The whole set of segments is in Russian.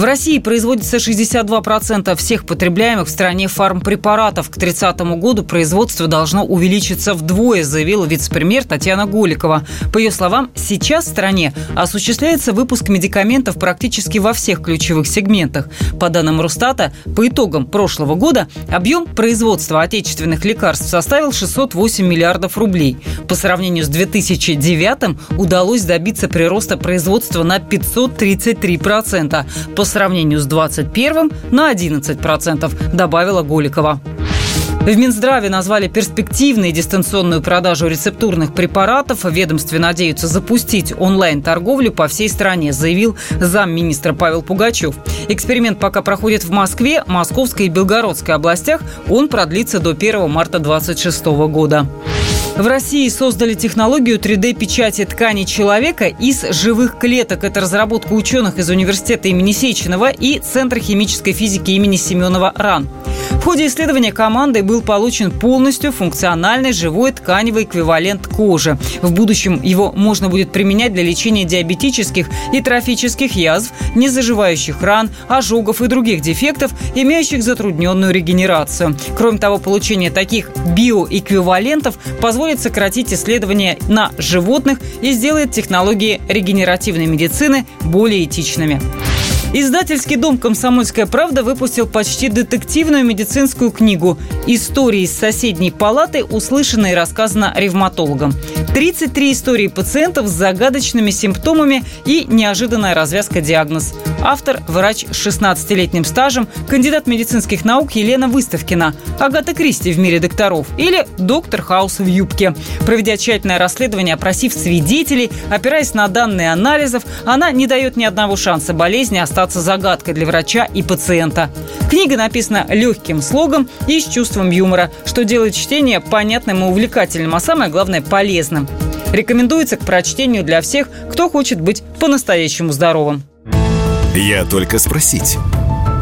В России производится 62% всех потребляемых в стране фармпрепаратов. К 30 году производство должно увеличиться вдвое, заявила вице-премьер Татьяна Голикова. По ее словам, сейчас в стране осуществляется выпуск медикаментов практически во всех ключевых сегментах. По данным Росстата, по итогам прошлого года объем производства отечественных лекарств составил 608 миллиардов рублей. По сравнению с 2009 удалось добиться прироста производства на 533%. По сравнению с 21 на 11%, добавила Голикова. В Минздраве назвали перспективной дистанционную продажу рецептурных препаратов. Ведомстве надеются запустить онлайн-торговлю по всей стране, заявил замминистра Павел Пугачев. Эксперимент пока проходит в Москве, Московской и Белгородской областях. Он продлится до 1 марта 2026 года. В России создали технологию 3D-печати ткани человека из живых клеток. Это разработка ученых из университета имени Сеченова и Центра химической физики имени Семенова РАН. В ходе исследования командой был получен полностью функциональный живой тканевый эквивалент кожи. В будущем его можно будет применять для лечения диабетических и трофических язв, незаживающих ран, ожогов и других дефектов, имеющих затрудненную регенерацию. Кроме того, получение таких биоэквивалентов позволит сократить исследования на животных и сделает технологии регенеративной медицины более этичными. Издательский дом «Комсомольская правда» выпустил почти детективную медицинскую книгу «Истории из соседней палаты, услышано и рассказано ревматологом». 33 истории пациентов с загадочными симптомами и неожиданная развязка диагноз. Автор – врач с 16-летним стажем, кандидат медицинских наук Елена Выставкина, Агата Кристи в мире докторов или доктор Хаус в юбке. Проведя тщательное расследование, опросив свидетелей, опираясь на данные анализов, она не дает ни одного шанса болезни остаться загадкой для врача и пациента. Книга написана легким слогом и с чувством юмора, что делает чтение понятным и увлекательным, а самое главное – полезным. Рекомендуется к прочтению для всех, кто хочет быть по-настоящему здоровым. Я только спросить.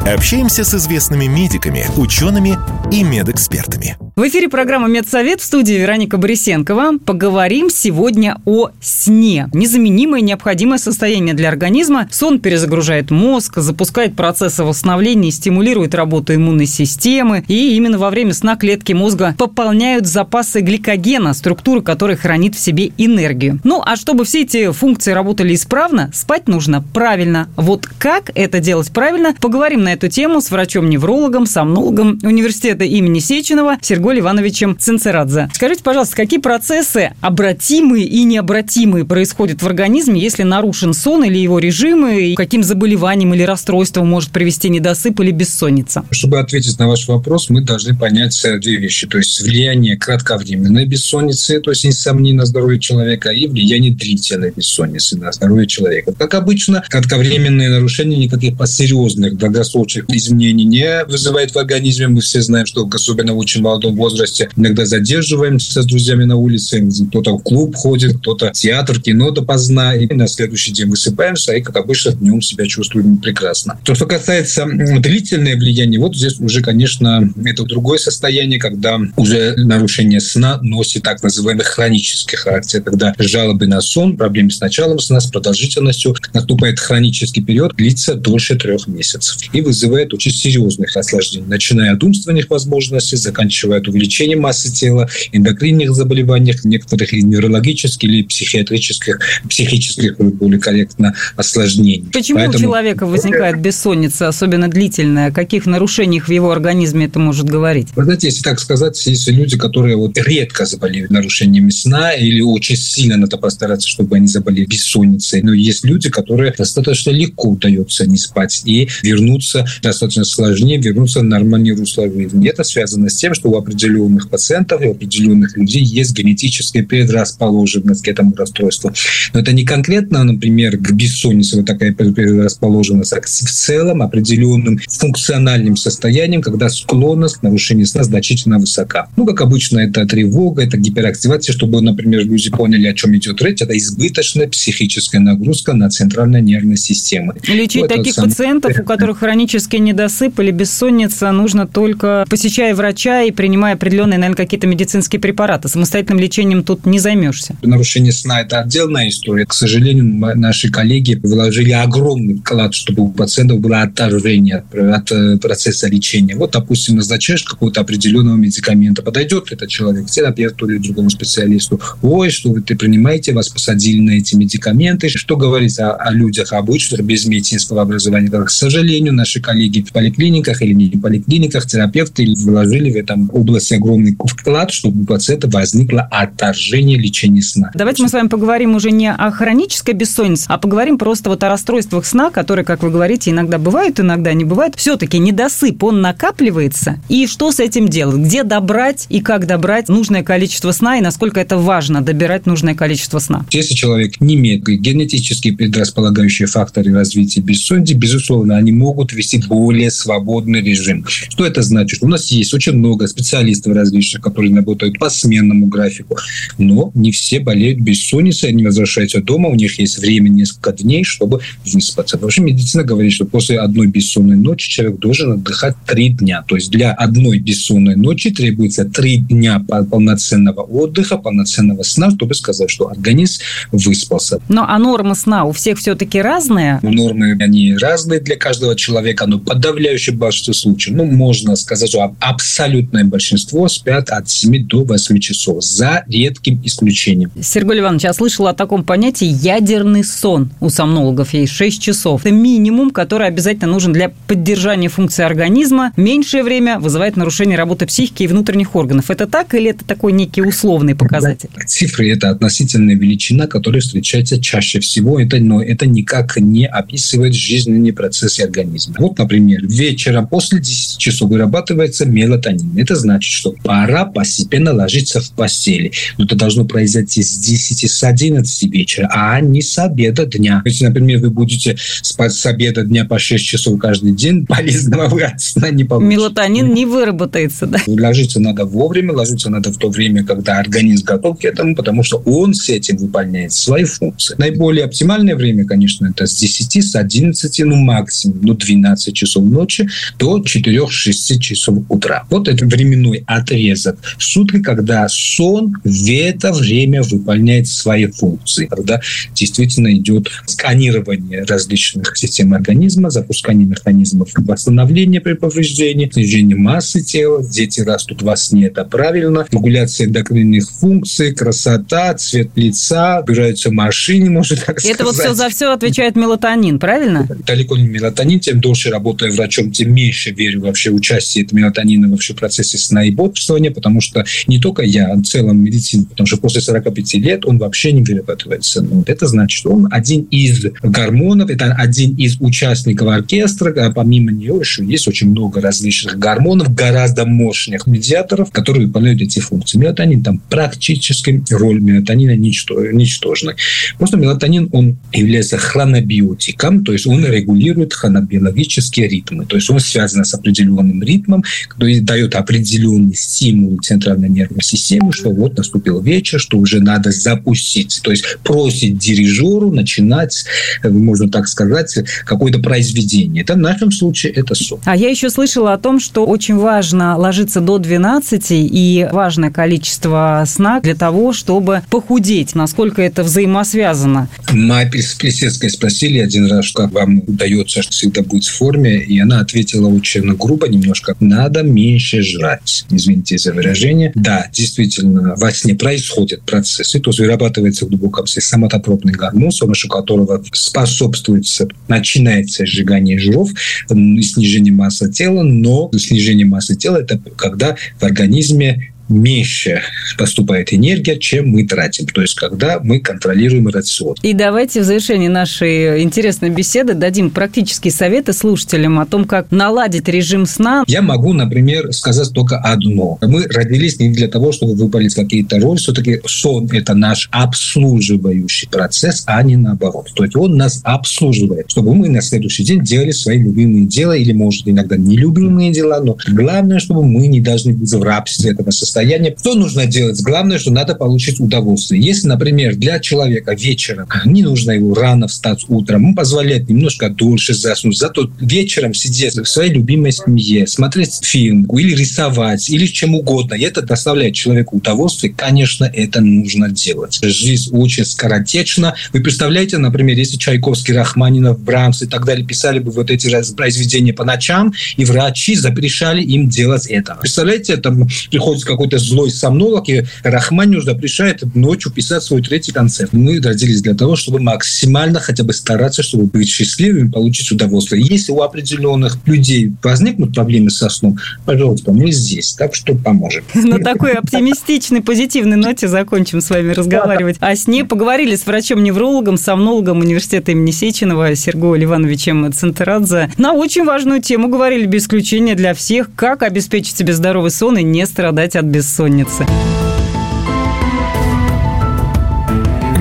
Общаемся с известными медиками, учеными и медэкспертами. В эфире программа «Медсовет» в студии Вероника Борисенкова. Поговорим сегодня о сне. Незаменимое необходимое состояние для организма. Сон перезагружает мозг, запускает процессы восстановления, стимулирует работу иммунной системы. И именно во время сна клетки мозга пополняют запасы гликогена, структуры которой хранит в себе энергию. Ну, а чтобы все эти функции работали исправно, спать нужно правильно. Вот как это делать правильно, поговорим на эту тему с врачом-неврологом, сомнологом университета имени Сеченова Сергеем Григорием Ивановичем Цинцерадзе. Скажите, пожалуйста, какие процессы обратимые и необратимые происходят в организме, если нарушен сон или его режимы, и каким заболеванием или расстройством может привести недосып или бессонница? Чтобы ответить на ваш вопрос, мы должны понять две вещи. То есть влияние кратковременной бессонницы, то есть несомненно на здоровье человека, и влияние длительной бессонницы на здоровье человека. Как обычно, кратковременные нарушения никаких серьезных долгосрочных изменений не вызывает в организме. Мы все знаем, что особенно в очень молодом возрасте иногда задерживаемся с друзьями на улице, кто-то в клуб ходит, кто-то в театр, кино допоздна, и на следующий день высыпаемся, и, как обычно, днем себя чувствуем прекрасно. То, что касается длительное влияние, вот здесь уже, конечно, это другое состояние, когда уже нарушение сна носит так называемый хронический характер, когда жалобы на сон, проблемы с началом сна, с продолжительностью, наступает хронический период, длится дольше трех месяцев и вызывает очень серьезных осложнений, начиная от умственных возможностей, заканчивая от увеличения массы тела, эндокринных заболеваниях, некоторых неврологических или психиатрических, психических, более корректно, осложнений. Почему Поэтому... у человека возникает бессонница, особенно длительная? О каких нарушениях в его организме это может говорить? Вы знаете, если так сказать, есть люди, которые вот редко заболеют нарушениями сна или очень сильно надо постараться, чтобы они заболели бессонницей. Но есть люди, которые достаточно легко удается не спать и вернуться достаточно сложнее, вернуться в нормальный русло жизни. Это связано с тем, что у определенных пациентов и у определенных людей есть генетическая предрасположенность к этому расстройству. Но это не конкретно, например, к бессоннице вот такая предрасположенность, а в целом определенным функциональным состоянием, когда склонность к нарушению сна значительно высока. Ну, как обычно, это тревога, это гиперактивация, чтобы, например, люди поняли, о чем идет речь, это избыточная психическая нагрузка на центральную нервную систему. Лечить вот таких сам... пациентов, у которых хронический недосып или бессонница, нужно только посещая врача и принимая определенные, наверное, какие-то медицинские препараты. Самостоятельным лечением тут не займешься. Нарушение сна – это отдельная история. К сожалению, наши коллеги вложили огромный вклад, чтобы у пациентов было отторжение от э, процесса лечения. Вот, допустим, назначаешь какого-то определенного медикамента, подойдет этот человек к терапевту или другому специалисту. Ой, что вы ты принимаете, вас посадили на эти медикаменты. Что говорить о, о людях обычных без медицинского образования? К сожалению, наши коллеги в поликлиниках или не в поликлиниках, терапевты вложили в этом области огромный вклад, чтобы у пациента возникло отторжение лечения сна. Давайте мы с вами поговорим уже не о хронической бессоннице, а поговорим просто вот о расстройствах сна, которые, как вы говорите, иногда бывают, иногда не бывают. Все-таки недосып, он накапливается. И что с этим делать? Где добрать и как добрать нужное количество сна и насколько это важно добирать нужное количество сна? Если человек не имеет генетически предрасполагающие факторы развития бессонницы, безусловно, они могут вести более свободный режим. Что это значит? У нас есть очень много специалистов различных, которые работают по сменному графику, но не все болеют бессонницей, они возвращаются дома, у них есть время несколько дней, чтобы выспаться. Вообще медицина говорит, что после одной бессонной ночи человек должен отдыхать три дня. То есть для одной бессонной ночи требуется три дня полноценного отдыха, полноценного сна, чтобы сказать, что организм выспался. Но а норма сна у всех все-таки разная? Нормы, они разные для каждого человека, но подавляющее большинство случаев, ну, можно сказать, что абсолютное большинство спят от 7 до 8 часов, за редким исключением. Сергей Иванович, я слышала о таком понятии ядерный сон. У сомнологов есть 6 часов. Это минимум, который обязательно нужен для поддержания функции организма. Меньшее время вызывает нарушение работы психики и внутренних органов. Это так или это такой некий условный показатель? Цифры – это относительная величина, которая встречается чаще всего, это, но это никак не описывает жизненный процесс организма. Вот, например, вечером после 10 часов вырабатывается мелатонин. Это значит, что пора постепенно ложиться в постели. Но это должно произойти с 10, с 11 вечера, а не с обеда дня. Если, например, вы будете спать с обеда дня по 6 часов каждый день, полезного вы от сна не получите. Мелатонин не выработается, да? Ложиться надо вовремя, ложиться надо в то время, когда организм готов к этому, потому что он с этим выполняет свои функции. Наиболее оптимальное время, конечно, это с 10, с 11, ну максимум, ну 12 часов ночи до 4-6 часов утра. Вот это временной отрезок сутки, когда сон в это время выполняет свои функции, когда действительно идет сканирование различных систем организма, запускание механизмов восстановления при повреждении, снижение массы тела, дети растут во сне, это правильно, регуляция эндокринных функций, красота, цвет лица, убираются машине, можно так сказать. Это вот все за все отвечает мелатонин, правильно? Далеко не мелатонин, тем дольше работая врачом, тем меньше верю вообще участие этого мелатонина вообще в процессе сна и бодрствования, потому что не только я, а в целом медицина, потому что после 45 лет он вообще не вырабатывается. Ну, это значит, что он один из гормонов, это один из участников оркестра, а помимо него еще есть очень много различных гормонов, гораздо мощных медиаторов, которые выполняют эти функции. Мелатонин там практически роль мелатонина ничтожна. Просто мелатонин, он является хронобиотиком, то есть он регулирует хронобиологические ритмы, то есть он связан с определенным ритмом, который дает определенный стимул центральной нервной системы, что вот наступил вечер, что уже надо запустить, то есть просит дирижеру начинать, э, можно так сказать, какое-то произведение. Это в нашем случае это сон. А я еще слышала о том, что очень важно ложиться до 12 и важное количество сна для того, чтобы похудеть. Насколько это взаимосвязано? Майя Плесецкая спросили один раз, как вам удается всегда быть в форме, и она ответила очень грубо немножко, надо меньше жрать. Извините за выражение. Да, действительно, во сне происходят процессы, то есть вырабатывается в глубоком сне самотопробный гормон, с помощью которого способствует, начинается сжигание жиров, снижение массы тела, но снижение массы тела – это когда в организме меньше поступает энергия, чем мы тратим. То есть, когда мы контролируем рацион. И давайте в завершении нашей интересной беседы дадим практические советы слушателям о том, как наладить режим сна. Я могу, например, сказать только одно. Мы родились не для того, чтобы выполнить какие-то роли. Все-таки сон – это наш обслуживающий процесс, а не наоборот. То есть, он нас обслуживает, чтобы мы на следующий день делали свои любимые дела или, может, иногда нелюбимые дела, но главное, чтобы мы не должны быть в рабстве этого состояния состояние. Что нужно делать? Главное, что надо получить удовольствие. Если, например, для человека вечером не нужно его рано встать утром, ему позволяет немножко дольше заснуть, зато вечером сидеть в своей любимой семье, смотреть фильм или рисовать, или чем угодно, и это доставляет человеку удовольствие, конечно, это нужно делать. Жизнь очень скоротечна. Вы представляете, например, если Чайковский, Рахманинов, Брамс и так далее писали бы вот эти произведения по ночам, и врачи запрещали им делать это. Представляете, там приходит какой какой-то злой сомнолог, и Рахманинов запрещает ночью писать свой третий концерт. Мы родились для того, чтобы максимально хотя бы стараться, чтобы быть счастливыми, получить удовольствие. Если у определенных людей возникнут проблемы со сном, пожалуйста, мы здесь, так что поможем. На такой оптимистичной, позитивной ноте закончим с вами разговаривать о сне. Поговорили с врачом-неврологом, сомнологом университета имени Сеченова Сергеем Ивановичем Центерадзе. На очень важную тему говорили без исключения для всех, как обеспечить себе здоровый сон и не страдать от бессонницы.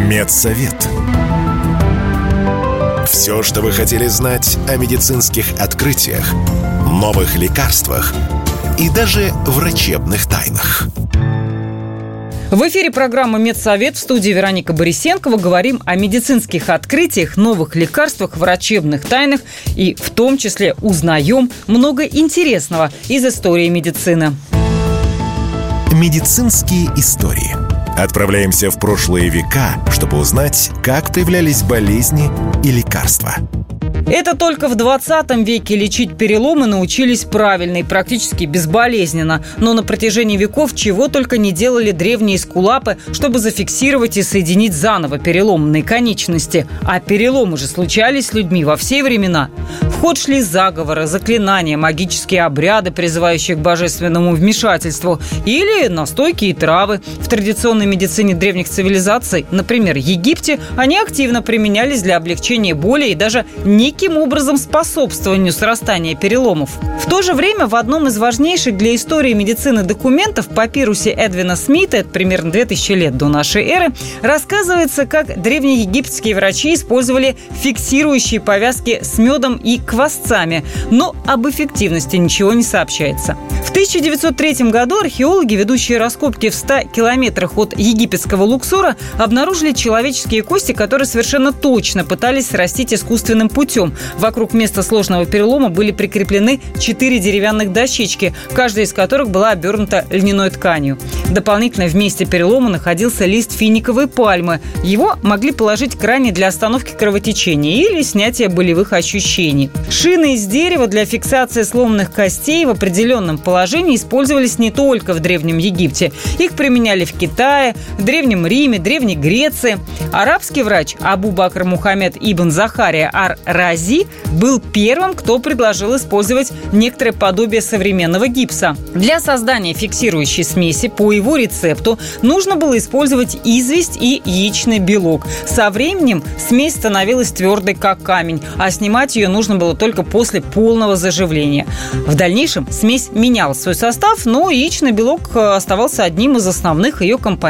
Медсовет. Все, что вы хотели знать о медицинских открытиях, новых лекарствах и даже врачебных тайнах. В эфире программы «Медсовет» в студии Вероника Борисенкова. Говорим о медицинских открытиях, новых лекарствах, врачебных тайнах и в том числе узнаем много интересного из истории медицины. Медицинские истории. Отправляемся в прошлые века, чтобы узнать, как появлялись болезни и лекарства – это только в 20 веке лечить переломы научились правильно и практически безболезненно. Но на протяжении веков чего только не делали древние скулапы, чтобы зафиксировать и соединить заново переломанные конечности. А переломы же случались с людьми во все времена. В ход шли заговоры, заклинания, магические обряды, призывающие к божественному вмешательству, или настойки и травы. В традиционной медицине древних цивилизаций, например, Египте, они активно применялись для облегчения боли и даже неких таким образом способствованию срастания переломов. В то же время в одном из важнейших для истории медицины документов папирусе Эдвина Смита, это примерно 2000 лет до нашей эры, рассказывается, как древнеегипетские врачи использовали фиксирующие повязки с медом и квасцами, но об эффективности ничего не сообщается. В 1903 году археологи, ведущие раскопки в 100 километрах от египетского Луксора, обнаружили человеческие кости, которые совершенно точно пытались срастить искусственным путем. Вокруг места сложного перелома были прикреплены четыре деревянных дощечки, каждая из которых была обернута льняной тканью. Дополнительно в месте перелома находился лист финиковой пальмы. Его могли положить к для остановки кровотечения или снятия болевых ощущений. Шины из дерева для фиксации сломанных костей в определенном положении использовались не только в Древнем Египте. Их применяли в Китае, в Древнем Риме, Древней Греции. Арабский врач Абу Бакр Мухаммед Ибн Захария Ар-Рази Рази был первым, кто предложил использовать некоторое подобие современного гипса. Для создания фиксирующей смеси по его рецепту нужно было использовать известь и яичный белок. Со временем смесь становилась твердой, как камень, а снимать ее нужно было только после полного заживления. В дальнейшем смесь меняла свой состав, но яичный белок э, оставался одним из основных ее компонентов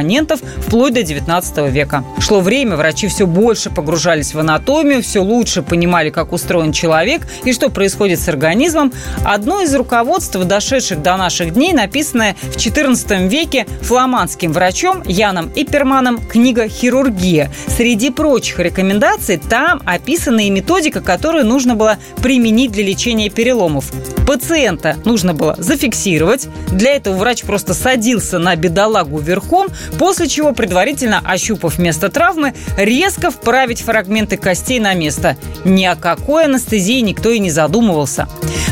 вплоть до 19 века. Шло время, врачи все больше погружались в анатомию, все лучше понимали, как устроен человек и что происходит с организмом, одно из руководств, дошедших до наших дней, написанное в XIV веке фламандским врачом Яном Ипперманом книга «Хирургия». Среди прочих рекомендаций там описана и методика, которую нужно было применить для лечения переломов. Пациента нужно было зафиксировать. Для этого врач просто садился на бедолагу верхом, после чего, предварительно ощупав место травмы, резко вправить фрагменты костей на место. Ни о какой анестезии никто и не задумывался.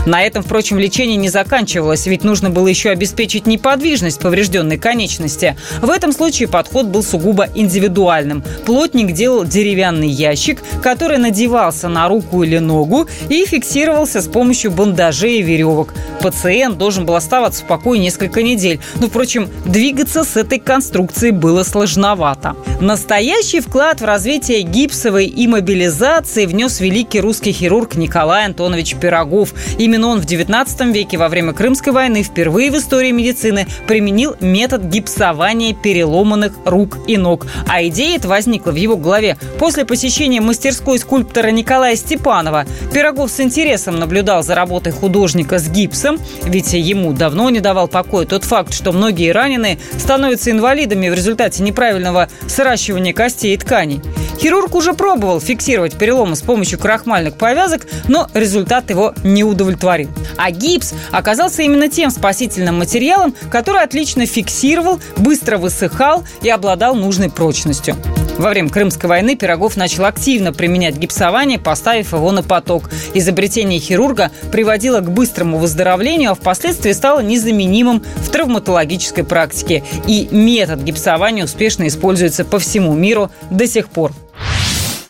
На этом, впрочем, лечение не заканчивалось, ведь нужно было еще обеспечить неподвижность поврежденной конечности. В этом случае подход был сугубо индивидуальным. Плотник делал деревянный ящик, который надевался на руку или ногу и фиксировался с помощью бандажей и веревок. Пациент должен был оставаться в покое несколько недель. Но, впрочем, двигаться с этой конструкцией было сложновато. Настоящий вклад в развитие гипсовой иммобилизации внес великий русский хирург Николай Антонович Пирогов. Именно он в XIX веке во время Крымской войны впервые в истории медицины применил метод гипсования переломанных рук и ног. А идея эта возникла в его голове после посещения мастерской скульптора Николая Степанова. Пирогов с интересом наблюдал за работой художника с гипсом, ведь ему давно не давал покоя тот факт, что многие раненые становятся инвалидами в результате неправильного сращивания костей и тканей. Хирург уже пробовал фиксировать переломы с помощью крахмальных повязок, но результат его не удовлетворил. А гипс оказался именно тем спасительным материалом, который отлично фиксировал, быстро высыхал и обладал нужной прочностью. Во время Крымской войны Пирогов начал активно применять гипсование, поставив его на поток. Изобретение хирурга приводило к быстрому выздоровлению, а впоследствии стало незаменимым в травматологической практике. И метод гипсования успешно используется по всему миру до сих пор.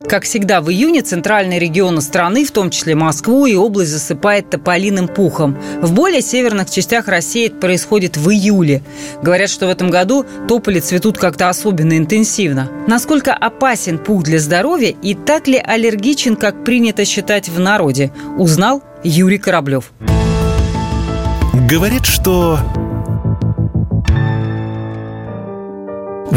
Как всегда, в июне центральные регионы страны, в том числе Москву и область, засыпает тополиным пухом. В более северных частях России это происходит в июле. Говорят, что в этом году тополи цветут как-то особенно интенсивно. Насколько опасен пух для здоровья и так ли аллергичен, как принято считать в народе, узнал Юрий Кораблев. Говорят, что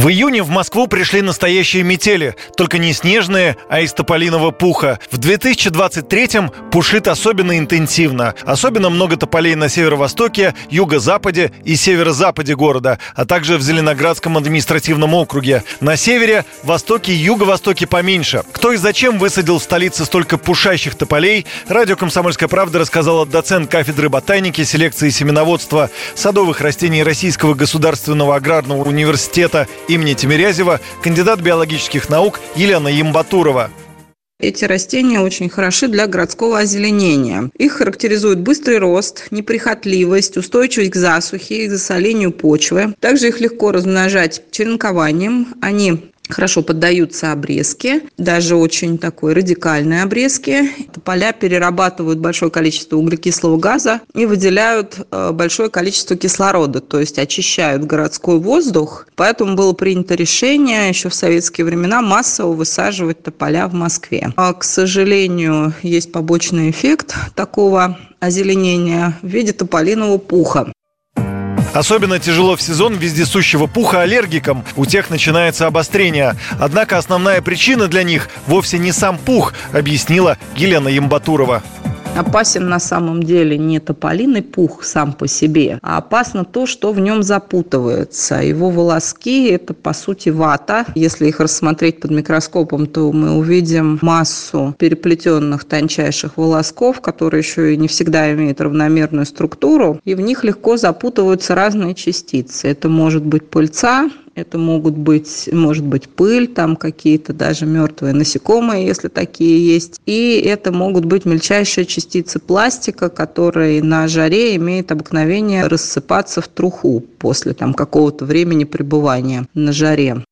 В июне в Москву пришли настоящие метели, только не снежные, а из тополиного пуха. В 2023-м пушит особенно интенсивно. Особенно много тополей на северо-востоке, юго-западе и северо-западе города, а также в Зеленоградском административном округе. На севере, востоке и юго-востоке поменьше. Кто и зачем высадил в столице столько пушащих тополей, радио «Комсомольская правда» рассказала доцент кафедры ботаники, селекции и семеноводства садовых растений Российского государственного аграрного университета имени Тимирязева кандидат биологических наук Елена Ямбатурова. Эти растения очень хороши для городского озеленения. Их характеризует быстрый рост, неприхотливость, устойчивость к засухе и засолению почвы. Также их легко размножать черенкованием. Они хорошо поддаются обрезке, даже очень такой радикальной обрезке. Поля перерабатывают большое количество углекислого газа и выделяют э, большое количество кислорода, то есть очищают городской воздух. Поэтому было принято решение еще в советские времена массово высаживать тополя в Москве. А, к сожалению, есть побочный эффект такого озеленения в виде тополиного пуха. Особенно тяжело в сезон вездесущего пуха аллергикам. У тех начинается обострение. Однако основная причина для них вовсе не сам пух, объяснила Елена Ямбатурова. Опасен на самом деле не тополиный пух сам по себе, а опасно то, что в нем запутывается. Его волоски – это, по сути, вата. Если их рассмотреть под микроскопом, то мы увидим массу переплетенных тончайших волосков, которые еще и не всегда имеют равномерную структуру, и в них легко запутываются разные частицы. Это может быть пыльца, это могут быть, может быть пыль, там какие-то даже мертвые насекомые, если такие есть. И это могут быть мельчайшие частицы пластика, которые на жаре имеют обыкновение рассыпаться в труху после там какого-то времени пребывания на жаре.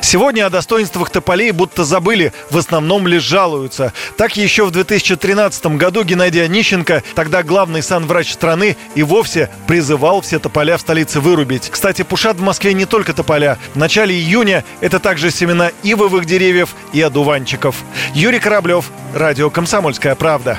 Сегодня о достоинствах тополей будто забыли, в основном лишь жалуются. Так еще в 2013 году Геннадий Онищенко, тогда главный санврач страны, и вовсе призывал все тополя в столице вырубить. Кстати, пушат в Москве не только тополя. В начале июня это также семена ивовых деревьев и одуванчиков. Юрий Кораблев, Радио «Комсомольская правда».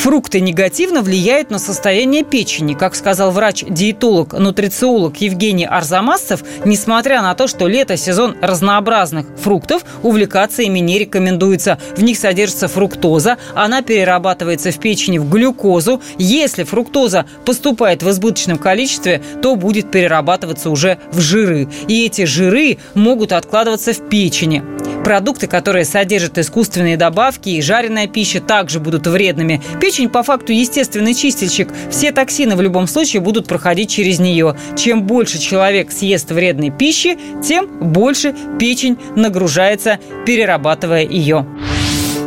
Фрукты негативно влияют на состояние печени. Как сказал врач-диетолог, нутрициолог Евгений Арзамасцев, несмотря на то, что лето – сезон разнообразных фруктов, увлекаться ими не рекомендуется. В них содержится фруктоза, она перерабатывается в печени в глюкозу. Если фруктоза поступает в избыточном количестве, то будет перерабатываться уже в жиры. И эти жиры могут откладываться в печени. Продукты, которые содержат искусственные добавки и жареная пища, также будут вредными. Печень по факту естественный чистильщик. Все токсины в любом случае будут проходить через нее. Чем больше человек съест вредной пищи, тем больше печень нагружается, перерабатывая ее.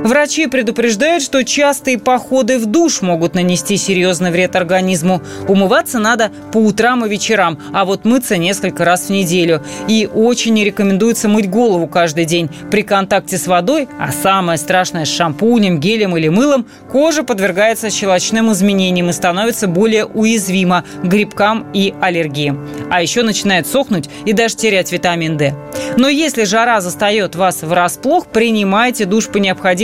Врачи предупреждают, что частые походы в душ могут нанести серьезный вред организму. Умываться надо по утрам и вечерам, а вот мыться несколько раз в неделю. И очень не рекомендуется мыть голову каждый день. При контакте с водой, а самое страшное с шампунем, гелем или мылом, кожа подвергается щелочным изменениям и становится более уязвима к грибкам и аллергии. А еще начинает сохнуть и даже терять витамин D. Но если жара застает вас врасплох, принимайте душ по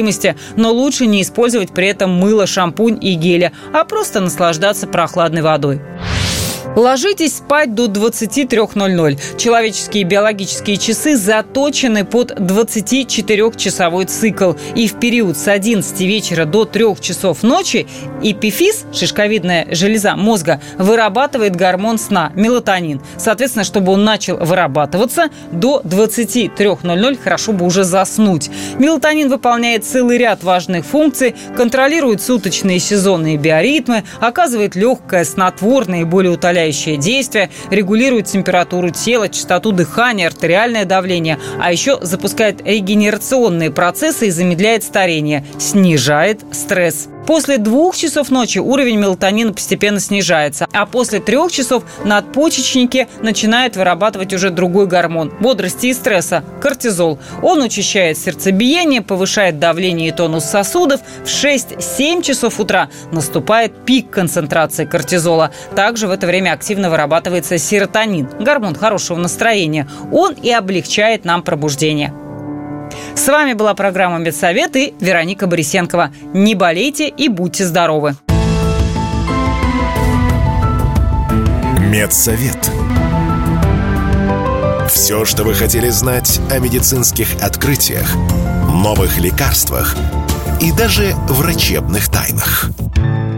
необходимости, но лучше не использовать при этом мыло, шампунь и геля, а просто наслаждаться прохладной водой. Ложитесь спать до 23.00. Человеческие биологические часы заточены под 24-часовой цикл. И в период с 11 вечера до 3 часов ночи эпифиз, шишковидная железа мозга, вырабатывает гормон сна – мелатонин. Соответственно, чтобы он начал вырабатываться, до 23.00 хорошо бы уже заснуть. Мелатонин выполняет целый ряд важных функций, контролирует суточные и сезонные биоритмы, оказывает легкое, снотворное и более утоляющее расслабляющее действие, регулирует температуру тела, частоту дыхания, артериальное давление, а еще запускает регенерационные процессы и замедляет старение, снижает стресс. После двух часов ночи уровень мелатонина постепенно снижается, а после трех часов надпочечники начинают вырабатывать уже другой гормон – бодрости и стресса – кортизол. Он учащает сердцебиение, повышает давление и тонус сосудов. В 6-7 часов утра наступает пик концентрации кортизола. Также в это время активно вырабатывается серотонин – гормон хорошего настроения. Он и облегчает нам пробуждение. С вами была программа «Медсовет» и Вероника Борисенкова. Не болейте и будьте здоровы! Медсовет. Все, что вы хотели знать о медицинских открытиях, новых лекарствах и даже врачебных тайнах –